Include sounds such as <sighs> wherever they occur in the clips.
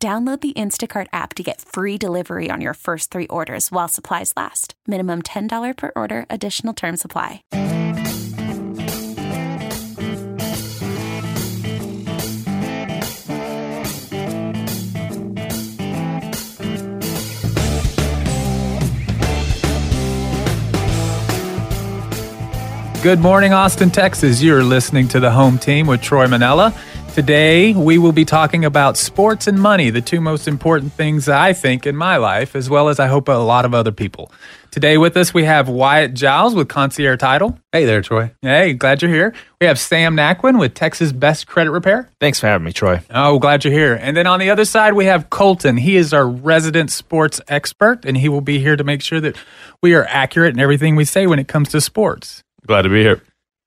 Download the Instacart app to get free delivery on your first three orders while supplies last. Minimum $10 per order, additional term supply. Good morning, Austin, Texas. You're listening to the home team with Troy Manella. Today, we will be talking about sports and money, the two most important things I think in my life, as well as I hope a lot of other people. Today with us, we have Wyatt Giles with Concierge Title. Hey there, Troy. Hey, glad you're here. We have Sam Naquin with Texas Best Credit Repair. Thanks for having me, Troy. Oh, glad you're here. And then on the other side, we have Colton. He is our resident sports expert, and he will be here to make sure that we are accurate in everything we say when it comes to sports. Glad to be here.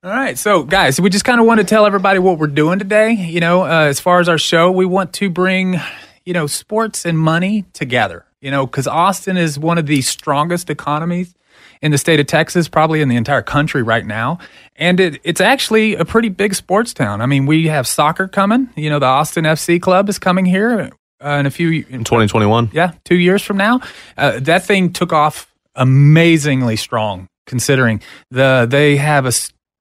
All right, so guys, we just kind of want to tell everybody what we're doing today. You know, uh, as far as our show, we want to bring, you know, sports and money together. You know, because Austin is one of the strongest economies in the state of Texas, probably in the entire country right now, and it, it's actually a pretty big sports town. I mean, we have soccer coming. You know, the Austin FC club is coming here uh, in a few in 2021. Yeah, two years from now, uh, that thing took off amazingly strong considering the they have a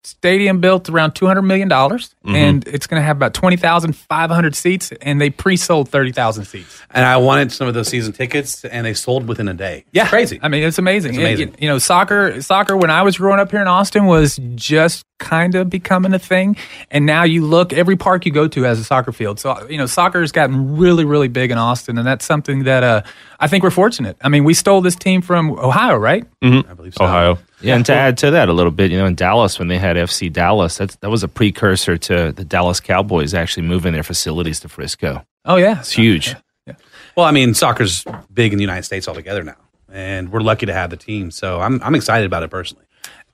stadium built around $200 million mm-hmm. and it's going to have about 20,500 seats and they pre-sold 30,000 seats. And I wanted some of those season tickets and they sold within a day. Yeah. It's crazy. I mean, it's amazing. It's amazing. It, you know, soccer, soccer when I was growing up here in Austin was just kind of becoming a thing. And now you look, every park you go to has a soccer field. So, you know, soccer has gotten really, really big in Austin. And that's something that uh, I think we're fortunate. I mean, we stole this team from Ohio, right? Mm-hmm. I believe so. Ohio. Yeah, and to add to that a little bit, you know, in Dallas when they had FC Dallas, that's, that was a precursor to the Dallas Cowboys actually moving their facilities to Frisco. Oh yeah, it's huge. Yeah. yeah. Well, I mean, soccer's big in the United States altogether now, and we're lucky to have the team. So I'm I'm excited about it personally.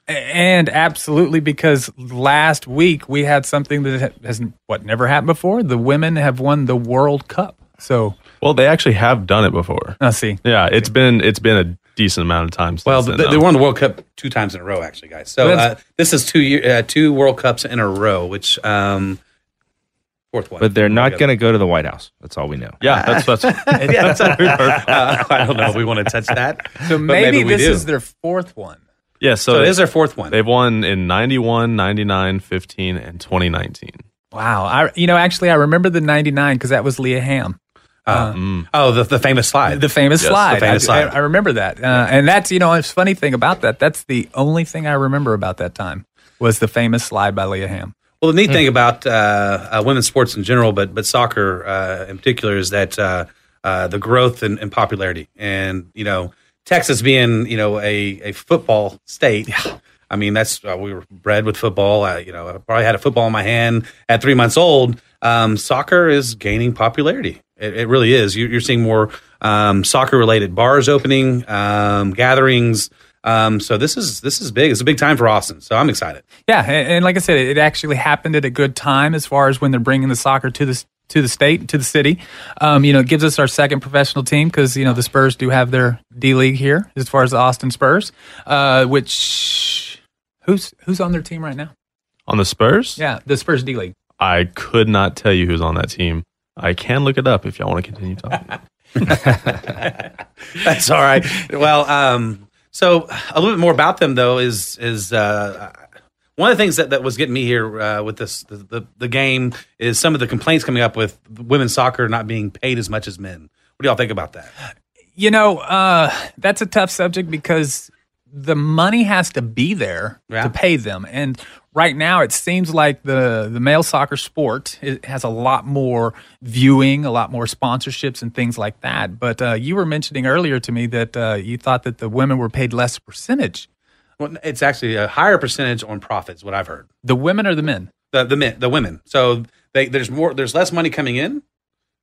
And absolutely, because last week we had something that has what never happened before. The women have won the World Cup. So, well, they actually have done it before. I see. Yeah, it's been it's been a decent amount of times. Well, they, they, won the World Cup two times in a row, actually, guys. So uh, this is two year, uh, two World Cups in a row, which um, fourth one. But they're not going to go to the White House. That's all we know. Yeah, that's that's. <laughs> yeah, that's <laughs> <laughs> uh, I don't know if we want to touch that. So maybe, maybe this do. is their fourth one. Yeah, so, so it is their fourth one. They've won in 91, 99, 15, and 2019. Wow. I you know actually I remember the 99 because that was Mia Hamm. Uh, mm. Oh, the, the famous slide. The famous yes, slide. The famous I, slide. I, I remember that. Uh, and that's, you know, it's funny thing about that. That's the only thing I remember about that time was the famous slide by Mia Hamm. Well, the neat mm. thing about uh, uh, women's sports in general, but but soccer uh, in particular, is that uh, uh, the growth and, and, popularity. And you know, Texas being you know a, a football state. Yeah. I mean, that's we were bred with football. I, you know, I probably had a football in my hand at three months old. Um, soccer is gaining popularity. It, it really is. You, are seeing more um, soccer related bars opening, um, gatherings. Um, so this is this is big. It's a big time for Austin. So I'm excited. Yeah, and, and, like I said, it actually happened at a good time as far as when they're bringing the soccer to the to the state to the city. Um, you know, it gives us our second professional team because you know the Spurs do have their D League here as far as the Austin Spurs. Uh, which who's who's on their team right now? On the Spurs? Yeah, the Spurs D League. I could not tell you who's on that team. I can look it up if y'all want to continue talking. <laughs> <laughs> That's all right. Well, um, so a little bit more about them though is is uh, one of the things that, that was getting me here uh, with this the, the, the game is some of the complaints coming up with women's soccer not being paid as much as men. What do y'all think about that? You know, uh, that's a tough subject because the money has to be there yeah. to pay them, and right now it seems like the the male soccer sport has a lot more viewing, a lot more sponsorships and things like that. But uh, you were mentioning earlier to me that uh, you thought that the women were paid less percentage. Well, it's actually a higher percentage on profits. What I've heard. The women or the men? The the men, the women. So they, there's more. There's less money coming in,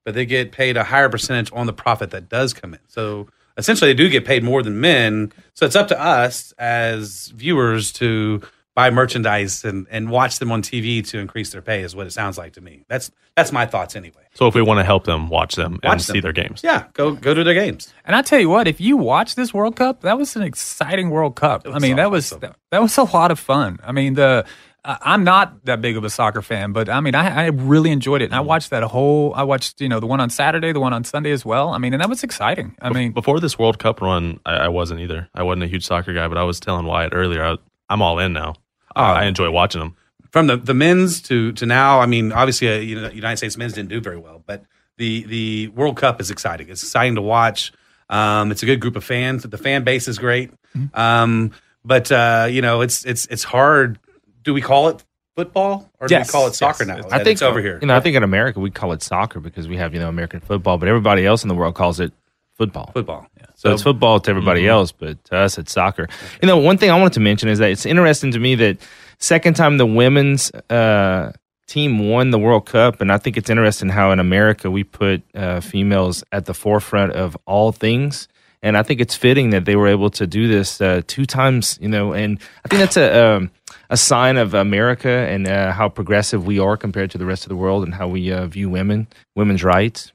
but they get paid a higher percentage on the profit that does come in. So essentially, they do get paid more than men. So it's up to us as viewers to buy merchandise and, and watch them on TV to increase their pay. Is what it sounds like to me. That's that's my thoughts anyway. So if we want to help them, watch them and Watch see their games. Yeah, go go to their games. And I tell you what, if you watch this World Cup, that was an exciting World Cup. I was mean, that was that, that was a lot of fun. I mean, the I- I'm not that big of a soccer fan, but I mean, I, I really enjoyed it, and I Mm-hmm. watched that whole. I watched you know the one on Saturday, the one on Sunday as well. I mean, and that was exciting. I mean, Before this World Cup run, I, I wasn't either. I wasn't a huge soccer guy, but I was telling Wyatt earlier, I, I'm all in now. Oh. I enjoy watching them. from the, the men's to to now. I mean, obviously, uh, you know, United States men's didn't do very well, but the the World Cup is exciting. It's exciting to watch. Um, it's a good group of fans. The fan base is great. Um, but uh, you know, it's it's it's hard. Do we call it football or do we call it soccer Yes. now? I think it's over here. You know, I think in America we call it soccer because we have you know American football, but everybody else in the world calls it football. football. So it's football to everybody Mm-hmm. else, but to us it's soccer. You know, one thing I wanted to mention is that it's interesting to me that second time the women's uh, team won the World Cup, and I think it's interesting how in America we put uh, females at the forefront of all things. And I think it's fitting that they were able to do this uh, two times, you know, and I think that's a um, a sign of America and uh, how progressive we are compared to the rest of the world and how we uh, view women, women's rights.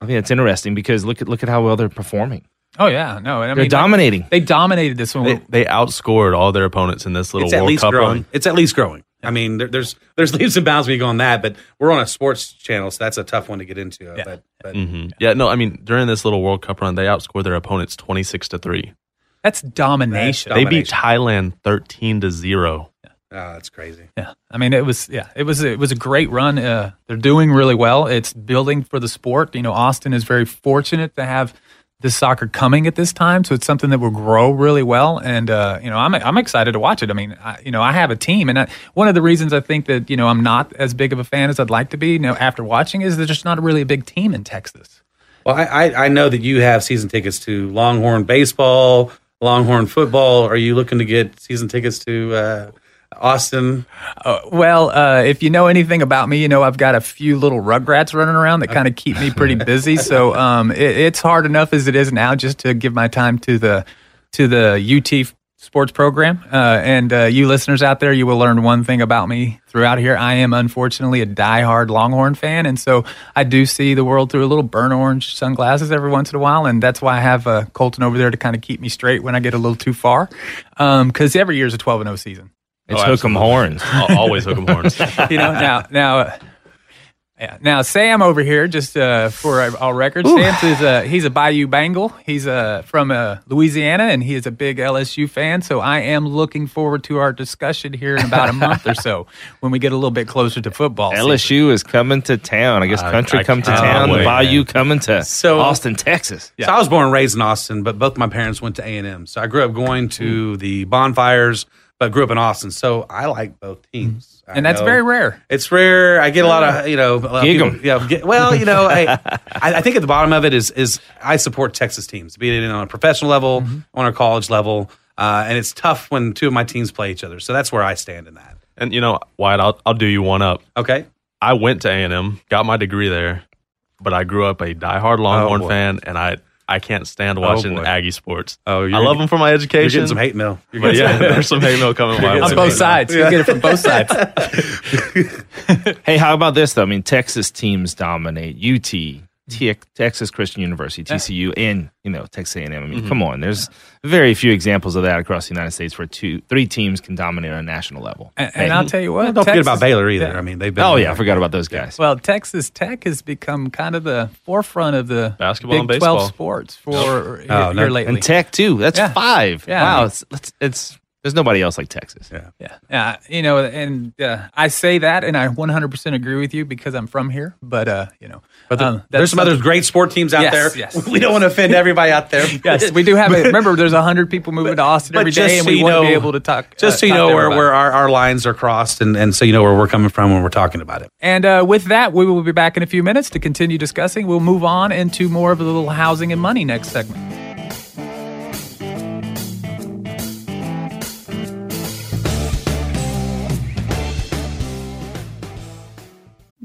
I think that's interesting because look at look at how well they're performing. oh yeah, no, I They're mean, dominating. They dominated this one. They, they outscored all their opponents in this little world. It's at World least Cup growing. run. It's at least growing. I mean, there, there's there's <laughs> leaps and bounds when you go on that, but we're on a sports channel, so that's a tough one to get into. Yeah. But but hmm Yeah, no, I mean during this little World Cup run, they outscored their opponents twenty six to three. That's domination. That's They beat Thailand thirteen to zero. Oh, that's crazy. Yeah, I mean, it was yeah, it was it was a great run. Uh, they're doing really well. It's building for the sport. You know, Austin is very fortunate to have this soccer coming at this time, so it's something that will grow really well. And uh, you know, I'm I'm excited to watch it. I mean, I, you know, I have a team, and I, one of the reasons I think that you know I'm not as big of a fan as I'd like to be. You know, after watching, is there's just not really a big team in Texas. Well, I, I, I know that you have season tickets to Longhorn baseball, Longhorn football. Are you looking to get season tickets to uh, Austin? Uh, well, uh, if you know anything about me, you know I've got a few little rugrats running around that kind of keep me pretty busy. So um, it, it's hard enough as it is now just to give my time to the to the UT sports program. Uh, and uh, you listeners out there, you will learn one thing about me throughout here. I am unfortunately a diehard Longhorn fan, and so I do see the world through a little burnt orange sunglasses every once in a while, and that's why I have uh, Colton over there to kind of keep me straight when I get a little too far. Because every year is a twelve and zero season. It's Oh, hook 'em horns. Always hook 'em horns. <laughs> you know now now uh, yeah now sam over here just uh, for uh, all records sam is uh, he's a bayou bengal he's uh, from uh, louisiana and he is a big lsu fan so i am looking forward to our discussion here in about a month or so <laughs> when we get a little bit closer to football season. LSU is coming to town. I guess country I come to can't town. The Bayou man. coming to So- Austin, Texas. Yeah. So I was born and raised in Austin, but both my parents went to A and M. So I grew up going to the bonfires, but grew up in Austin. So I like both teams, I and that's know very rare It's rare. I get a lot of you know. a lot of Gig 'em. Yeah. Get, well, you know, I, <laughs> I I think at the bottom of it is is I support Texas teams, be it on a professional level, on a college level, uh, and it's tough when two of my teams play each other. So that's where I stand in that. and you know, Wyatt, I'll I'll do you one up. Okay. I went to A and M, got my degree there, but I grew up a diehard Longhorn boy. fan, and I I can't stand oh, watching boy. Aggie sports. Oh, I you're- love them for my You're education. getting some hate mail. You're but yeah, some hate mail. there's some hate mail coming my way. on both some sides you get it from both sides <laughs> Hey, how about this though? I mean, Texas teams dominate. UT, T- Texas Christian University, TCU, and you know Texas A&M. I Mm-hmm. mean, come on. There's very few examples of that across the United States where two, three teams can dominate on a national level. and, and i'll tell you what Don't forget about Baylor either. yeah. I mean, they've been. Oh yeah, I forgot about those guys. Well, Texas Tech has become kind of the forefront of the Basketball Big and baseball. 12 sports for here, Oh, no. here lately. and Tech too. That's Yeah. five. Yeah, wow, I mean- it's, it's it's there's nobody else like Texas. Yeah. Yeah, yeah, you know, and uh, I say that, and I 100% agree with you because I'm from here. But uh, you know, But there- um, there's some other great sport teams out Yes, there. yes. <laughs> We don't want to offend everybody out there. <laughs> Yes, we do have it. Remember, there's hundred people moving to Austin But every just day, and so we you want to be able to talk. Just uh, so you know where, where our, our lines are crossed, and, and so you know where we're coming from when we're talking about it. And uh, with that, we will be back in a few minutes to continue discussing. We'll move on into more of a little housing and money next segment.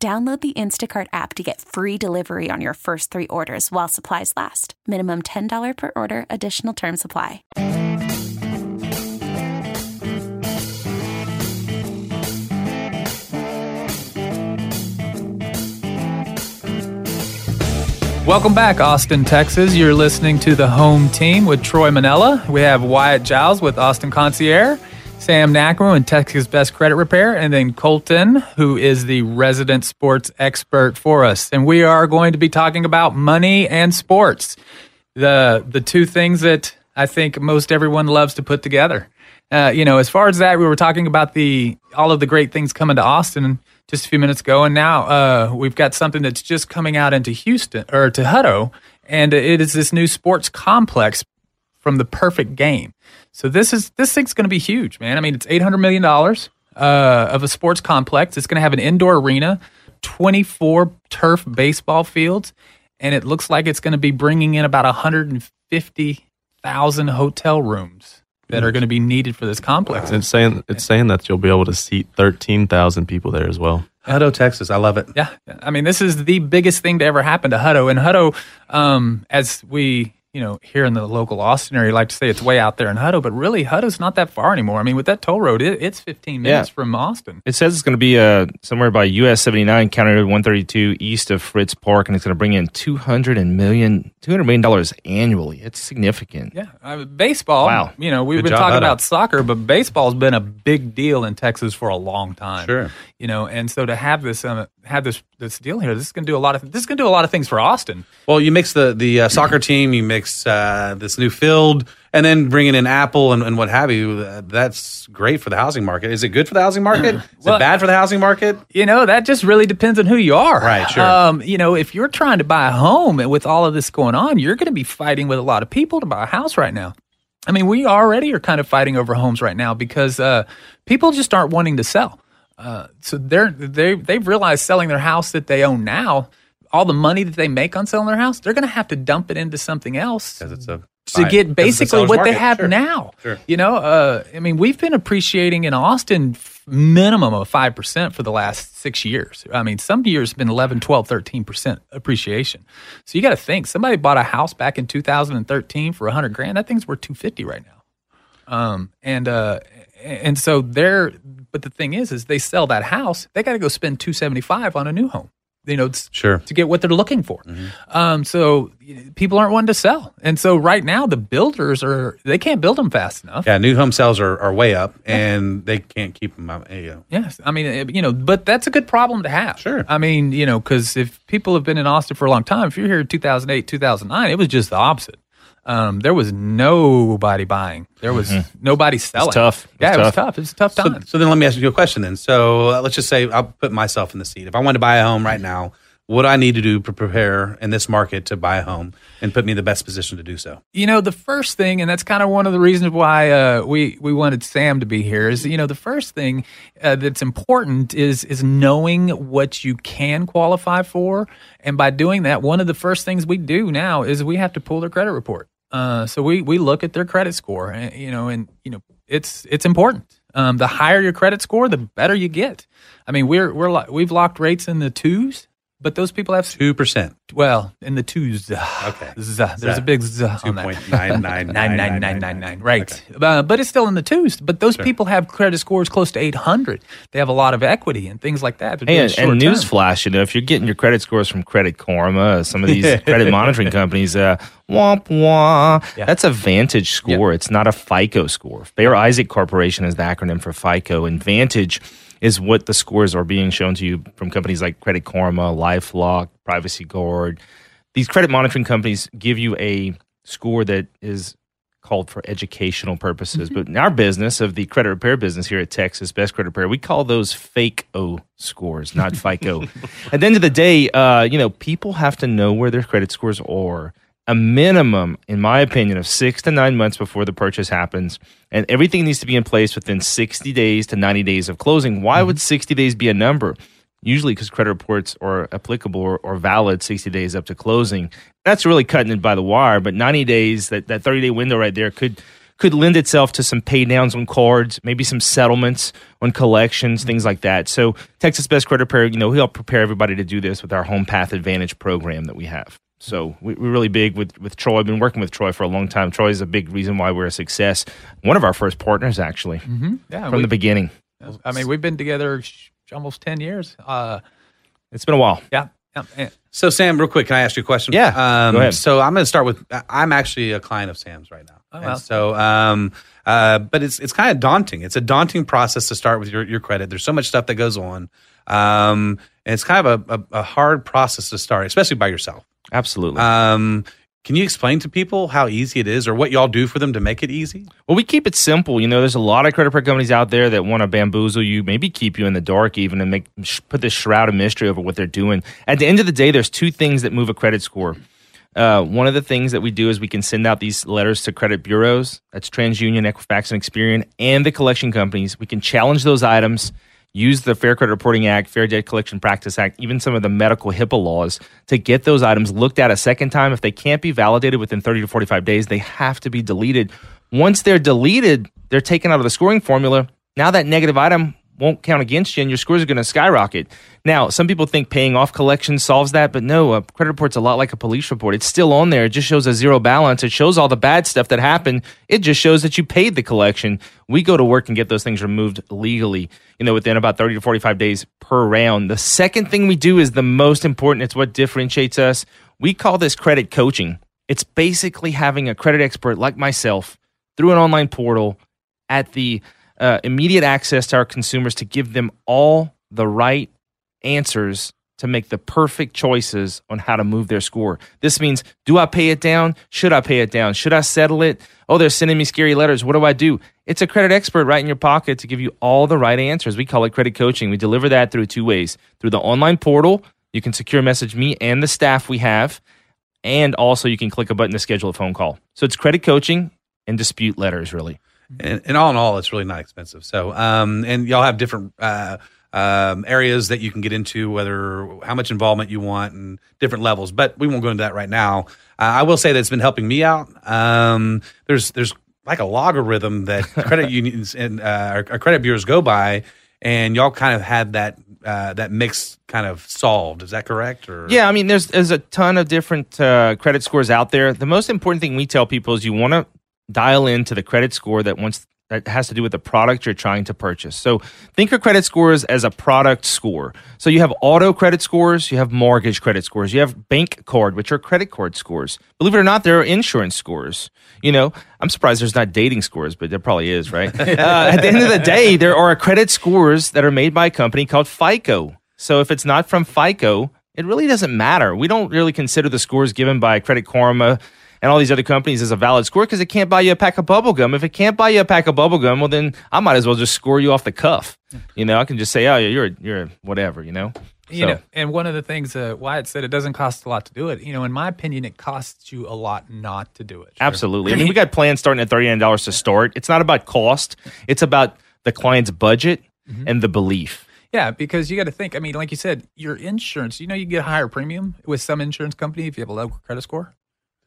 Download the Instacart app to get free delivery on your first three orders while supplies last. Minimum $10 per order, additional term supply. Welcome back, Austin, Texas. You're listening to the home team with Troy Manella. We have Wyatt Giles with Austin Concierge, Sam Nackman with Texas Best Credit Repair, and then Colton, who is the resident sports expert for us. And we are going to be talking about money and sports, the the two things that I think most everyone loves to put together. Uh, you know, as far as that, we were talking about the all of the great things coming to Austin just a few minutes ago, and now uh, we've got something that's just coming out into Houston or to Hutto, and it is this new sports complex from the Perfect Game. So this is this thing's going to be huge, man. I mean, it's eight hundred million dollars uh, of a sports complex. It's going to have an indoor arena, twenty four turf baseball fields, and it looks like it's going to be bringing in about one hundred and fifty thousand hotel rooms that are going to be needed for this complex. And It's saying it's saying that you'll be able to seat thirteen thousand people there as well. Hutto, Texas. I love it. Yeah, I mean, this is the biggest thing to ever happen to Hutto. And Hutto, um, as we you know here in the local Austin area, like to say it's way out there in Hutto, but really Hutto's not that far anymore. I mean, with that toll road, it, it's 15 minutes Yeah. from Austin. It says it's going to be uh, somewhere by US 79, County Road 132, east of Fritz Park, and it's going to bring in 200 and million, $200 million annually. It's significant. Yeah, uh, baseball. Wow. You know, we've Good been job, talking Hutto. about soccer, but baseball's been a big deal in Texas for a long time. Sure. You know, and so to have this um, have this this deal here, this is going to do a lot of this is going to do a lot of things for Austin. Well, you mix the the uh, soccer team, you mix uh, this new field, and then bringing in Apple and, and what have you. Uh, that's great for the housing market. Is it good for the housing market? <clears throat> Is Well- it bad for the housing market? You know, that just really depends on who you are. Right, sure. Um, you know, if you're trying to buy a home and with all of this going on, you're going to be fighting with a lot of people to buy a house right now. I mean, we already are kind of fighting over homes right now because uh, people just aren't wanting to sell. Uh, so they're they they've realized selling their house that they own now, all the money that they make on selling their house, they're going to have to dump it into something else Because it's a to get Because it's a basically what they have Sure. now. Sure. You know, uh, I mean, we've been appreciating in Austin f- minimum of 5% for the last six years. I mean, some years have been 11, 12, 13% appreciation. So you got to think somebody bought a house back in 2013 for 100 grand. That thing's worth 250 right now. Um, and, uh, and so they're, but the thing is, is they sell that house, they got to go spend 275 on a new home. You know, Sure. to get what they're looking for. Um, so you know, people aren't wanting to sell, and so right now the builders are they can't build them fast enough. Yeah, new home sales are, are way up, and they can't keep them. out. You know. Yes, I mean you know, but that's a good problem to have. Sure. I mean you know because if people have been in Austin for a long time, if you're here in 2008, 2009, it was just the opposite. Um, there was nobody buying. There was nobody selling. tough. It was yeah, it was tough. tough. It was a tough So, time. so then let me ask you a question then. So uh, let's just say I'll put myself in the seat. If I wanted to buy a home right now, what I need to do to prepare in this market to buy a home and put me in the best position to do so? You know, the first thing, and that's kind of one of the reasons why uh, we we wanted Sam to be here is, you know, the first thing uh, that's important is is knowing what you can qualify for, and by doing that, one of the first things we do now is we have to pull their credit report. Uh, so we we look at their credit score, and, you know, and you know, it's it's important. Um, the higher your credit score, the better you get. I mean, we're we're we've locked rates in the twos, but those people have Two percent. well in the twos. Okay. Z. There's a big z Two on that. point nine nine Nine nine nine nine nine. Right, uh, but it's still in the twos. But those people have credit scores close to eight hundred. They have a lot of equity and things like that. Hey, and, and newsflash, you know, if you're getting your credit scores from Credit Karma, uh, some of these credit monitoring companies, uh, womp Yeah. that's a Vantage score. It's not a FICO score. Fair Isaac Corporation is the acronym for FICO, and Vantage is what the scores are being shown to you from companies like Credit Karma, LifeLock, Privacy Guard. These credit monitoring companies give you a score that is called for educational purposes. But in our business of the credit repair business here at Texas Best Credit Repair, we call those fake O scores, not FICO. <laughs> at the end of the day, uh, you know, people have to know where their credit scores are. A minimum, in my opinion, of six to nine months before the purchase happens. And everything needs to be in place within 60 days to 90 days of closing. Why mm-hmm. would 60 days be a number? usually because credit reports are applicable or, or, valid 60 days up to closing. That's really cutting it by the wire, but 90 days, that, that 30 day window right there could could lend itself to some pay downs on cards, maybe some settlements on collections, things like that. So Texas Best Credit Repair, you know, we help prepare everybody to do this with our Home Path Advantage program that we have. So we, are really big with, with Troy. I've been working with Troy for a long time. Troy is a big reason why we're a success. One of our first partners, actually, mm-hmm. yeah, from we, the beginning. I mean, we've been together almost 10 years. Uh, it's been a while. Yeah. yeah. So, Sam, real quick, can I ask you a question? Yeah. Um, go ahead. So, I'm going to start with I'm actually a client of Sam's right now. Oh, well. so, um, uh, but it's it's kind of daunting. It's a daunting process to start with your, your credit. There's so much stuff that goes on. Um, and it's kind of a, a, a hard process to start, especially by yourself. Absolutely. Um, can you explain to people how easy it is or what y'all do for them to make it easy? Well, we keep it simple. You know, there's a lot of credit card companies out there that want to bamboozle you, maybe keep you in the dark even and make put this shroud of mystery over what they're doing. At the end of the day, there's two things that move a credit score. Uh, one of the things that we do is we can send out these letters to credit bureaus. That's TransUnion, Equifax, and Experian, and the collection companies. We can challenge those items use the Fair Credit Reporting Act, Fair Debt Collection Practice Act, even some of the medical HIPAA laws to get those items looked at a second time. If they can't be validated within 30 to 45 days, they have to be deleted. Once they're deleted, they're taken out of the scoring formula. Now that negative item won't count against you and your scores are going to skyrocket. Now, some people think paying off collections solves that, but no, a credit report's a lot like a police report. It's still on there. It just shows a zero balance. It shows all the bad stuff that happened. It just shows that you paid the collection. We go to work and get those things removed legally, you know, within about 30 to 45 days per round. The second thing we do is the most important. It's what differentiates us. We call this credit coaching. It's basically having a credit expert like myself through an online portal at the uh, immediate access to our consumers to give them all the right answers to make the perfect choices on how to move their score. This means do I pay it down? Should I pay it down? Should I settle it? Oh, they're sending me scary letters. What do I do? It's a credit expert right in your pocket to give you all the right answers. We call it credit coaching. We deliver that through two ways through the online portal. You can secure message me and the staff we have. And also, you can click a button to schedule a phone call. So it's credit coaching and dispute letters, really and, and, all in all, it's really not expensive. So, um, and y'all have different uh, um, areas that you can get into, whether how much involvement you want and different levels. But we won't go into that right now. Uh, I will say that it's been helping me out. Um, there's there's like a logarithm that <laughs> credit unions and uh, credit bureaus go by, and y'all kind of had that uh, that mix kind of solved. Is that correct? Or? Yeah, I mean, there's there's a ton of different uh, credit scores out there. The most important thing we tell people is you want to dial into the credit score that wants that has to do with the product you're trying to purchase. So think of credit scores as a product score. So you have auto credit scores, you have mortgage credit scores, you have bank card, which are credit card scores. Believe it or not, there are insurance scores. You know, I'm surprised there's not dating scores, but there probably is, right? <laughs> uh, at the end of the day, there are credit scores that are made by a company called FICO. So if it's not from FICO, it really doesn't matter. We don't really consider the scores given by Credit Karma and all these other companies as a valid score because it can't buy you a pack of bubble gum. If it can't buy you a pack of bubble gum, well then I might as well just score you off the cuff. You know, I can just say, oh, yeah, you're you're whatever. You know. You so. know, and one of the things uh, Wyatt said, it doesn't cost a lot to do it. You know, in my opinion, it costs you a lot not to do it. Sure. Absolutely. I mean, we got plans starting at thirty nine dollars to start. It's not about cost; it's about the client's budget mm-hmm. and the belief. Yeah, because you got to think. I mean, like you said, your insurance. You know, you get a higher premium with some insurance company if you have a low credit score.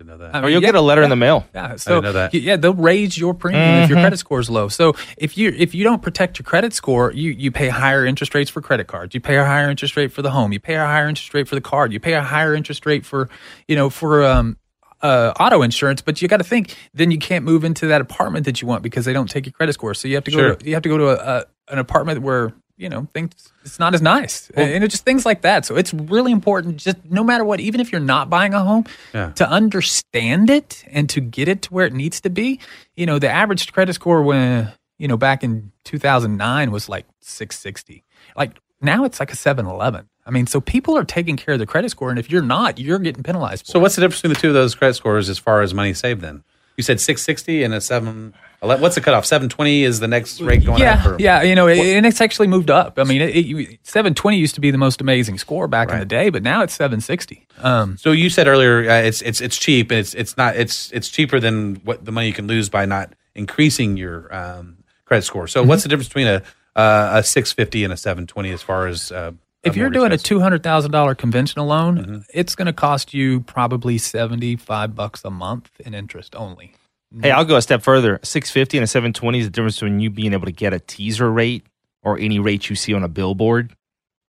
Didn't know that. I mean, or you'll yeah, get a letter yeah, in the mail. Yeah, so I didn't know that. yeah, they'll raise your premium mm-hmm. if your mm-hmm. credit score is low. So if you if you don't protect your credit score, you you pay higher interest rates for credit cards. You pay a higher interest rate for the home. You pay a higher interest rate for the card. You pay a higher interest rate for you know for um uh, auto insurance, but you got to think then you can't move into that apartment that you want because they don't take your credit score. So you have to go sure. to you have to go to a, a, an apartment where you know things it's not as nice. Well, and it's just things like that. So it's really important just no matter what even if you're not buying a home yeah. to understand it and to get it to where it needs to be. You know the average credit score when you know back in 2009 was like 660 like now it's like a 711 i mean so people are taking care of the credit score and if you're not you're getting penalized so what's the difference between the two of those credit scores as far as money saved then You said 660 and a seven. What's the cutoff? 720 is the next rate going yeah, up. or- yeah, you know, and it's actually moved up. I mean, it, it, 720 used to be the most amazing score back in the day, but now it's 760. Um, So you said earlier uh, it's it's it's cheap and it's it's not it's it's cheaper than what the money you can lose by not increasing your um, credit score. So Mm-hmm. what's the difference between a uh, a 650 and a 720 as far as uh, if you're mortgage doing a two hundred thousand dollar conventional loan, Mm-hmm. it's going to cost you probably seventy five bucks a month in interest only. Hey, I'll go a step further. 650 and a 720 is the difference between you being able to get a teaser rate or any rate you see on a billboard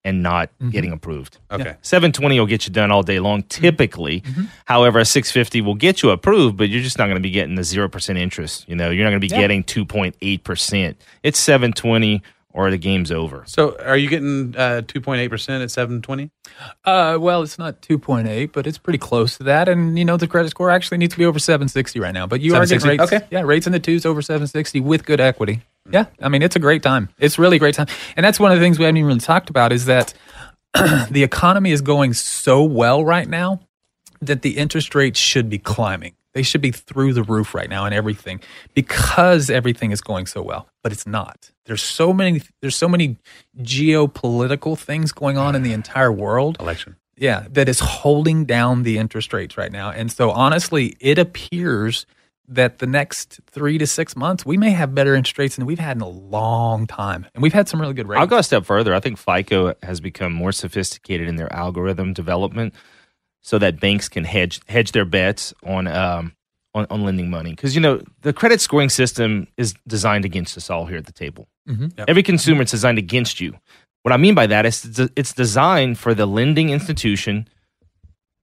and not mm-hmm. getting approved. okay. 720 will get you done all day long mm-hmm. typically. Mm-hmm. However, a 650 will get you approved, but you're just not going to be getting the 0% interest. You know, you're not going to be Yeah. getting 2.8%. It's 720 or the game's over. So are you getting uh, 2.8 percent at 720? Uh, well, it's not two point eight, but it's pretty close to that. And you know, the credit score actually needs to be over seven sixty right now. But you are getting 760? rates, Okay. yeah, rates in the twos over seven sixty with good equity. Yeah, I mean, it's a great time. It's really a great time, and that's one of the things we haven't even really talked about is that <clears throat> the economy is going so well right now that the interest rates should be climbing. They should be through the roof right now and everything because everything is going so well, but it's not. There's so many there's so many geopolitical things going on in the entire world. Election. Yeah, that is holding down the interest rates right now. And so honestly, it appears that the next 3 to 6 months we may have better interest rates than we've had in a long time. And we've had some really good rates. I'll go a step further. I think FICO has become more sophisticated in their algorithm development so that banks can hedge hedge their bets on um, on, on lending money. Because you know the credit scoring system is designed against us all here at the table. Mhm. Yep. Every consumer is designed against you. What I mean by that is it's- it's designed for the lending institution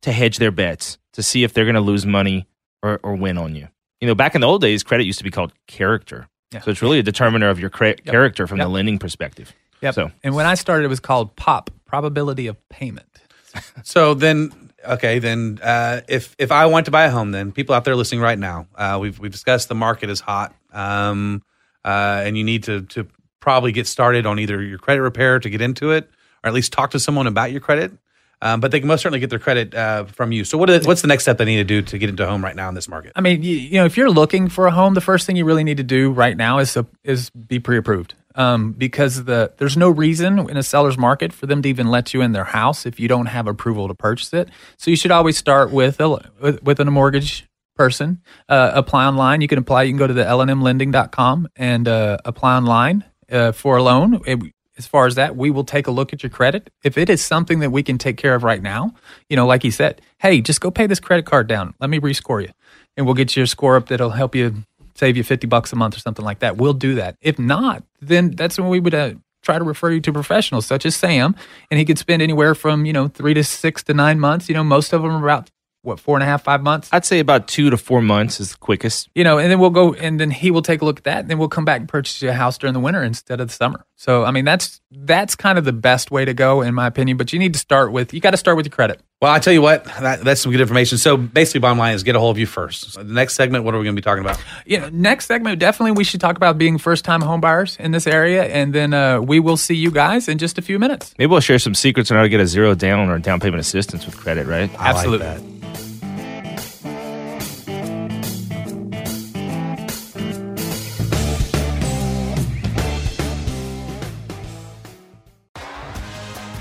to hedge their bets to see if they're going to lose money or, or win on you. You know, back in the old days, credit used to be called character. Yeah. So it's really a determiner of your cre- character from Yep. the lending perspective. Yep. So and when I started it was called POP, probability of payment. <laughs> So then, okay, then uh, if if I want to buy a home, then people out there listening right now, uh, we've we've discussed the market is hot, um, uh, and you need to to probably get started on either your credit repair to get into it, or at least talk to someone about your credit. Um, but they can most certainly get their credit uh, from you. So what is, what's the next step they need to do to get into a home right now in this market? I mean, you, you know, if you're looking for a home, the first thing you really need to do right now is to, is be pre-approved. Um, because the there's no reason in a seller's market for them to even let you in their house if you don't have approval to purchase it. So you should always start with a with, with a mortgage person. Uh, apply online. You can apply. You can go to the lnmlending.com and uh, apply online uh, for a loan. It- as far as that, we will take a look at your credit. If it is something that we can take care of right now, you know, like he said, hey, just go pay this credit card down. Let me rescore you, and we'll get you a score up that'll help you save you fifty bucks a month or something like that. We'll do that. If not, then that's when we would uh, try to refer you to professionals such as Sam, and he could spend anywhere from you know three to six to nine months. You know, most of them are about what four and a half, five months. I'd say about two to four months is the quickest. You know, and then we'll go, and then he will take a look at that, and then we'll come back and purchase you a house during the winter instead of the summer. So, I mean, that's that's kind of the best way to go, in my opinion. But you need to start with you got to start with your credit. Well, I tell you what, that, that's some good information. So basically, bottom line is get a hold of you first. So the next segment, what are we going to be talking about? You know, next segment, definitely we should talk about being first time home buyers in this area, and then uh, we will see you guys in just a few minutes. Maybe we'll share some secrets on how to get a zero down or down payment assistance with credit, right? I like Absolutely. that.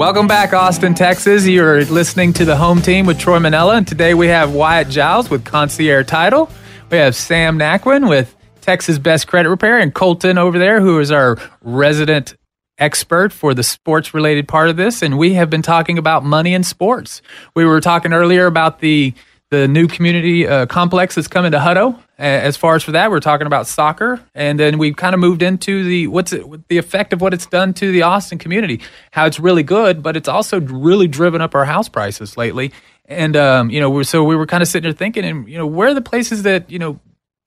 Welcome back, Austin, Texas. You're listening to the home team with Troy Manella, and today we have Wyatt Giles with Concierge Title. We have Sam Naquin with Texas Best Credit Repair, and Colton over there, who is our resident expert for the sports related part of this. And we have been talking about money in sports. We were talking earlier about the the new community uh, complex that's coming to Hutto. As far as for that, we're talking about soccer, and then we've kind of moved into the what's it, the effect of what it's done to the Austin community. How it's really good, but it's also really driven up our house prices lately. And um, you know, so we were kind of sitting there thinking, and you know, where are the places that you know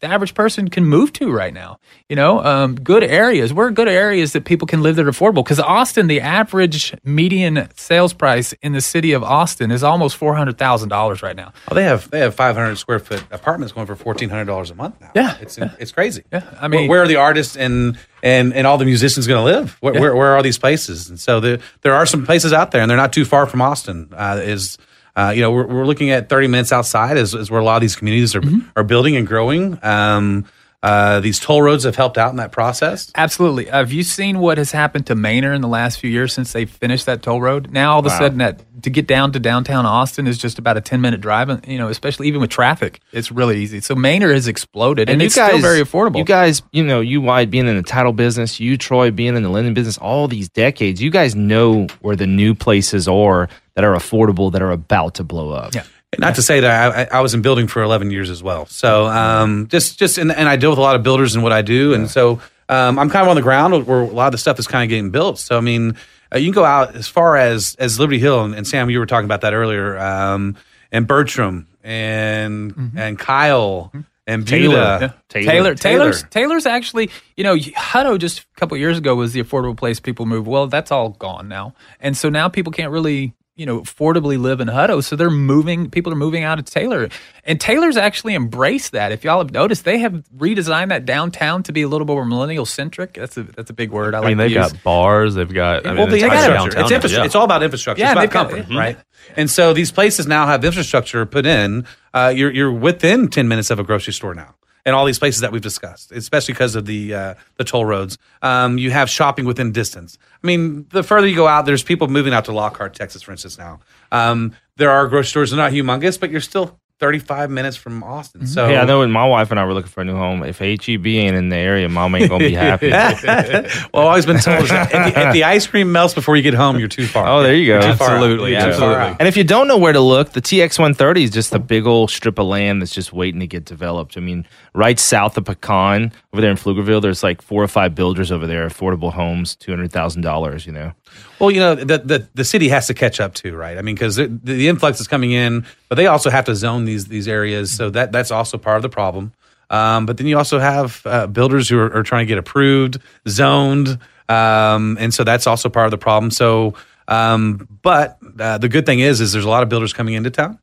the average person can move to right now. You know, um, good areas. Where are good areas that people can live that are affordable? Because Austin, the average median sales price in the city of Austin is almost four hundred thousand dollars right now. Oh, they have they have 500 square foot apartments going for fourteen hundred dollars a month now. Yeah. it's it's crazy. Yeah, I Where- mean- where, are the artists and and and all the musicians going to live? Where, where where are these places? And so the, there are some places out there, and they're not too far from Austin. Uh, is uh, you know we're, we're looking at 30 minutes outside is, is where a lot of these communities are Mm-hmm. are building and growing. Um, uh, these toll roads have helped out in that process. Absolutely. Have you seen what has happened to Manor in the last few years since they finished that toll road? Now all of a sudden that to get down to downtown Austin is just about a ten minute drive, and you know, especially even with traffic, it's really easy. So Manor has exploded, and, you it's still very affordable. You guys, you know, you Wyatt being in the title business, you Troy being in the lending business, all these decades, you guys know where the new places are that are affordable that are about to blow up. Yeah. Not to say that I, I was in building for 11 years as well. So um, just just and, and I deal with a lot of builders in what I do, and so um, I'm kind of on the ground where a lot of the stuff is kind of getting built. So I mean, uh, you can go out as far as as Liberty Hill, and, and Sam, you were talking about that earlier, um, and Bertram, and and Kyle, and Taylor. Buda. Yeah. Taylor, Taylor. Taylor's Taylor. Taylor's actually, you know, Hutto just a couple years ago was the affordable place people move. Well, that's all gone now, and so now people can't really, you know, affordably live in Hutto. So they're moving. People are moving out of Taylor, and Taylor's actually embraced that. If y'all have noticed, they have redesigned that downtown to be a little more millennial centric. That's a that's a big word. I, I like mean, to they've got bars. They've got. I mean, well, the it's like infrastructure. downtown It's, now, infrastructure. yeah. it's all about infrastructure. Yeah, it's they've about got- comfort, right? And so these places now have infrastructure put in. Uh, you're you're within ten minutes of a grocery store now, and all these places that we've discussed, especially because of the uh, the toll roads. Um, you have shopping within distance. I mean, the further you go out, there's people moving out to Lockhart, Texas, for instance. Now, um, there are grocery stores. They're not humongous, but you're still 35 minutes from Austin. Mm-hmm. So Hey, I know when my wife and I were looking for a new home, if HEB ain't in the area, mom ain't gonna be <laughs> happy. well, I've always been told that if, the, if the ice cream melts before you get home, you're too far. Oh, there you go. You're too far out. Absolutely, You're too far absolutely. And if you don't know where to look, the TX 130 is just a big old strip of land that's just waiting to get developed. I mean, right south of Pecan, over there in Pflugerville, there's like four or five builders over there, affordable homes, $200,000, you know. Well, you know, the, the the city has to catch up too, right? I mean, because the, the influx is coming in, but they also have to zone these these areas, so that that's also part of the problem. Um, but then you also have uh, builders who are, are trying to get approved, zoned, um, and so that's also part of the problem. So, um, but uh, the good thing is, is there's a lot of builders coming into town,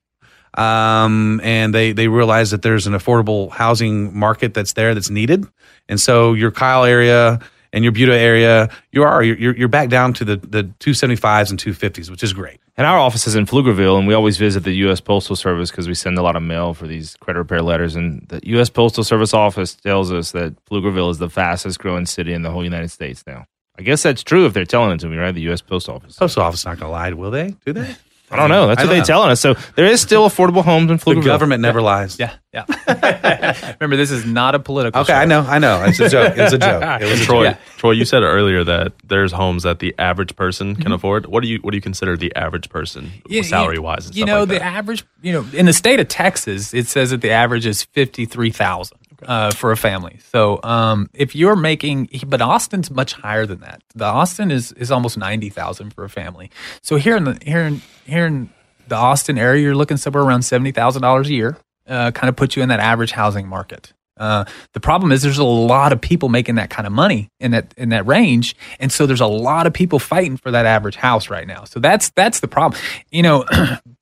um, and they they realize that there's an affordable housing market that's there that's needed, and so your Kyle area and your Buda area, you are you're, you're back down to the the 275s and 250s, which is great. And our office is in Pflugerville, and we always visit the U.S. Postal Service because we send a lot of mail for these credit repair letters. And the U.S. Postal Service office tells us that Pflugerville is the fastest growing city in the whole United States now. I guess that's true if they're telling it to me, right? The U.S. Post Office. Postal office not going to lie, will they? Do they? I don't know. That's I what they're telling us. So there is still affordable homes in Florida. The government never lies. yeah, yeah. <laughs> Remember, this is not a political. Okay, show. I know, I know. It's a joke. <laughs> It was a joke. It was a Troy, joke. Troy, you said earlier that there's homes that the average person Mm-hmm. can afford. What do you what do you consider the average person, Yeah, salary wise? And You know, like the average, you know, in the state of Texas, it says that the average is fifty three thousand uh, for a family. So, um, if you're making, but Austin's much higher than that. The Austin is is almost ninety thousand for a family. So here in the here in here in the Austin area, you're looking somewhere around seventy thousand dollars a year. Uh, kind of puts you in that average housing market. Uh, the problem is there's a lot of people making that kind of money in that in that range, and so there's a lot of people fighting for that average house right now. So that's that's the problem. You know, <clears throat>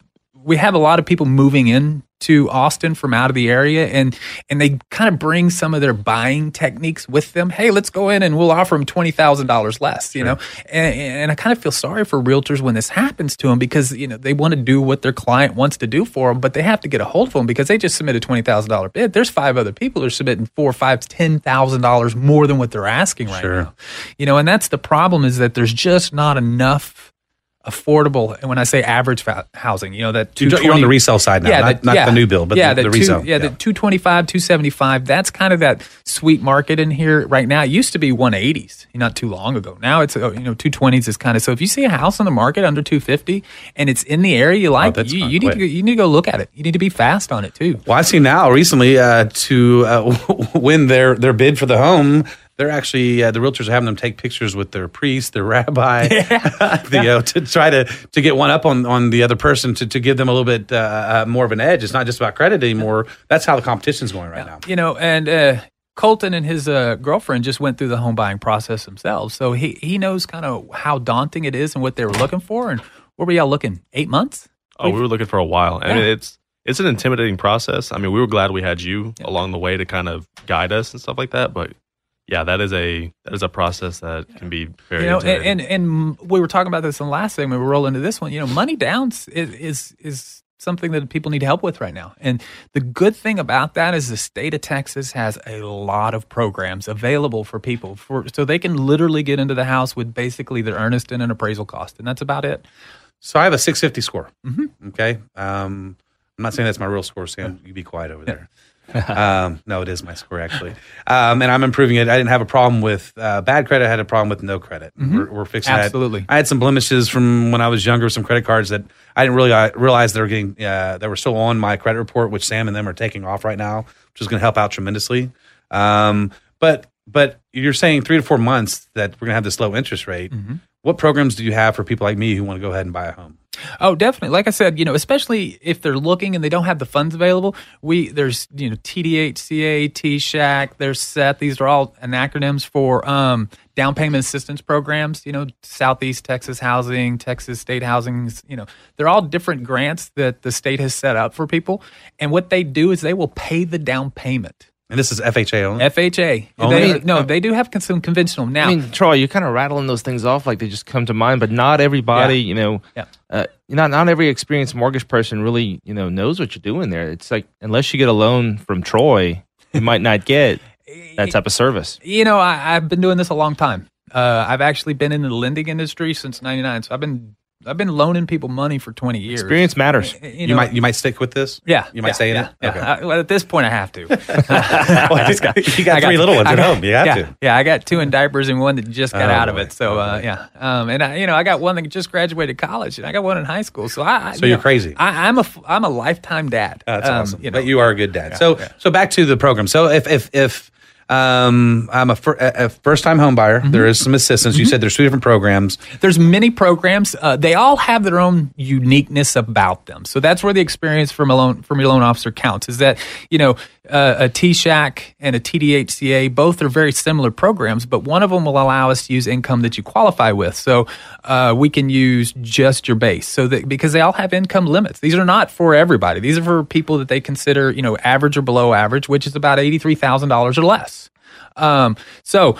we have a lot of people moving in to Austin from out of the area and and they kind of bring some of their buying techniques with them. Hey, let's go in and we'll offer them twenty thousand dollars less. You know, and, and I kind of feel sorry for realtors when this happens to them because you know they want to do what their client wants to do for them, but they have to get a hold of them because they just submitted twenty thousand dollar bid. There's five other people who are submitting four, five, ten thousand dollars more than what they're asking right Sure. now. You know, and that's the problem is that there's just not enough affordable. And when I say average fa- housing, you know that You're, you're on the resale side now, not, that- not yeah. the new build, but yeah, the, the two- resale. Yeah, the 225, 275. That's kind of that sweet market in here right now. It used to be 180s not too long ago. Now it's uh, you know 220s is kind of so. If you see a house on the market under 250 and it's in the area you like, Oh, you, you need to go, you need to go look at it. You need to be fast on it too. Well, I see now recently uh, to uh, <laughs> win their their bid for the home. They're actually uh, the realtors are having them take pictures with their priest, their <laughs> rabbi, <laughs> you know, to try to to get one up on on the other person to to give them a little bit uh, uh, more of an edge. It's not just about credit anymore. That's how the competition's going right now. You know, and uh, Colton and his uh, girlfriend just went through the home buying process themselves, so he he knows kind of how daunting it is and what they were looking for. And where were y'all looking? Eight months? Oh, we were looking for a while. I mean, Yeah. it's it's an intimidating process. I mean, we were glad we had you along the way to kind of guide us and stuff like that. But yeah, that is a that is a process that can be very you know, and, and and we were talking about this in the last segment. We roll into this one. You know, money downs is, is is something that people need help with right now. And the good thing about that is the state of Texas has a lot of programs available for people for so they can literally get into the house with basically their earnest and an appraisal cost, and that's about it. So I have a 650 score. Mm-hmm. Okay. Um, I'm not saying that's my real score, Sam. You be quiet over there. <laughs> um, no, it is my score actually, um, and I'm improving it. I didn't have a problem with uh, bad credit. I had a problem with no credit. We're, we're fixing that. Mm-hmm. Absolutely. I had some blemishes from when I was younger. Some credit cards that I didn't really uh, realize they were getting. Uh, they were still on my credit report, which Sam and them are taking off right now, which is going to help out tremendously. Um, but but you're saying three to four months that we're going to have this low interest rate. Mm-hmm. What programs do you have for people like me who want to go ahead and buy a home? Oh, definitely. Like I said, you know, especially if they're looking and they don't have the funds available, we there's you know TDHCA, TSHAC, there's SET. These are all acronyms for um, down payment assistance programs. You know, Southeast Texas Housing, Texas State Housing. You know, they're all different grants that the state has set up for people, and what they do is they will pay the down payment. And this is FHA only. FHA. Only? They, no, they do have some conventional now. I mean, Troy, you're kind of rattling those things off like they just come to mind, but not everybody, you know, Yeah. uh, not not every experienced mortgage person really, you know, knows what you're doing there. It's like unless you get a loan from Troy, you might not get <laughs> that type of service. You know, I, I've been doing this a long time. Uh, I've actually been in the lending industry since '99, so I've been I've been loaning people money for 20 years. Experience matters. You, You, know, might you might stick with this. yeah, you might yeah, stay in yeah, it. Yeah. Okay. I- well, at this point, I have to. <laughs> <laughs> Well, got- you got I three little ones I at got- home. You have yeah, to. Yeah, I got two in diapers and one that just got Oh, out of it. So Oh, uh, yeah, um, and I, you know, I got one that just graduated college, and I got one in high school. So I, I- So you you're know, crazy. I, I'm a I'm a lifetime dad. Oh, That's Um, awesome. You know, but you are a good dad. so so back to the program. So if if if um, I'm a, fir- a first time home buyer, Mm-hmm. there is some assistance. You said there's two different programs. There's many programs. Uh, they all have their own uniqueness about them. So that's where the experience from a loan from your loan officer counts. Is that you know uh, a TSHAC and a TDHCA both are very similar programs, but one of them will allow us to use income that you qualify with. So uh, we can use just your base. So that because they all have income limits. These are not for everybody. These are for people that they consider you know average or below average, which is about eighty three thousand dollars or less. Um, so.